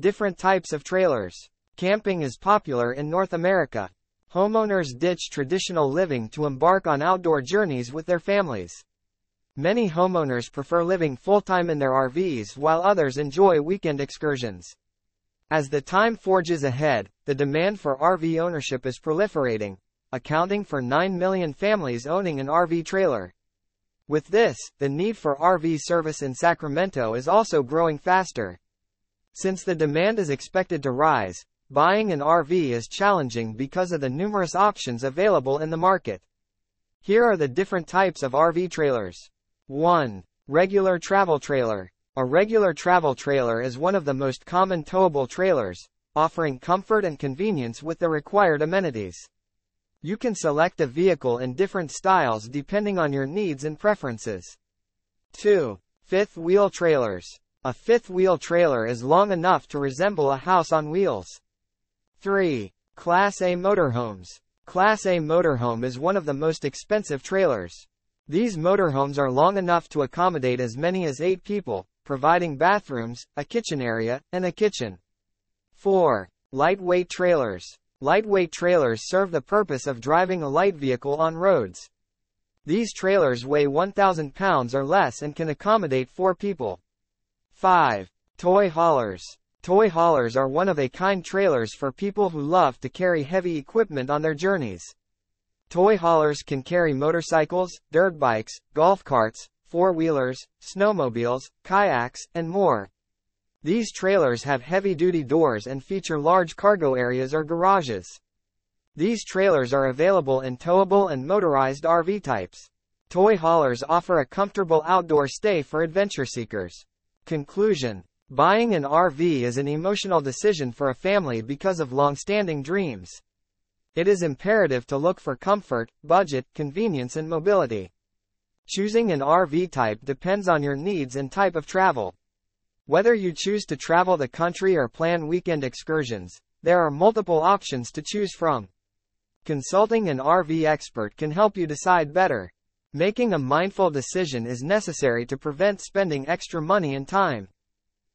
Different types of trailers. Camping is popular in North America. Homeowners ditch traditional living to embark on outdoor journeys with their families. Many homeowners prefer living full-time in their RVs while others enjoy weekend excursions. As the time forges ahead, the demand for RV ownership is proliferating, accounting for 9 million families owning an RV trailer. With this, the need for RV service in Sacramento is also growing faster. Since the demand is expected to rise, buying an RV is challenging because of the numerous options available in the market. Here are the different types of RV trailers. 1. Regular travel trailer. A regular travel trailer is one of the most common towable trailers, offering comfort and convenience with the required amenities. You can select a vehicle in different styles depending on your needs and preferences. 2. Fifth wheel trailers. A fifth wheel trailer is long enough to resemble a house on wheels. 3. Class A motorhomes. Class A motorhome is one of the most expensive trailers. These motorhomes are long enough to accommodate as many as 8 people, providing bathrooms, a kitchen area, and a kitchen. 4. Lightweight trailers. Lightweight trailers serve the purpose of driving a light vehicle on roads. These trailers weigh 1,000 pounds or less and can accommodate 4 people. 5. Toy haulers. Toy haulers are one of a kind trailers for people who love to carry heavy equipment on their journeys. Toy haulers can carry motorcycles, dirt bikes, golf carts, four-wheelers, snowmobiles, kayaks, and more. These trailers have heavy-duty doors and feature large cargo areas or garages. These trailers are available in towable and motorized RV types. Toy haulers offer a comfortable outdoor stay for adventure seekers. Conclusion Buying an RV is an emotional decision for a family because of long-standing dreams. It is imperative to look for comfort, budget, convenience and mobility. Choosing an RV type depends on your needs and type of travel. Whether you choose to travel the country or plan weekend excursions, there are multiple options to choose from. Consulting an RV expert can help you decide better. Making a mindful decision is necessary to prevent spending extra money and time.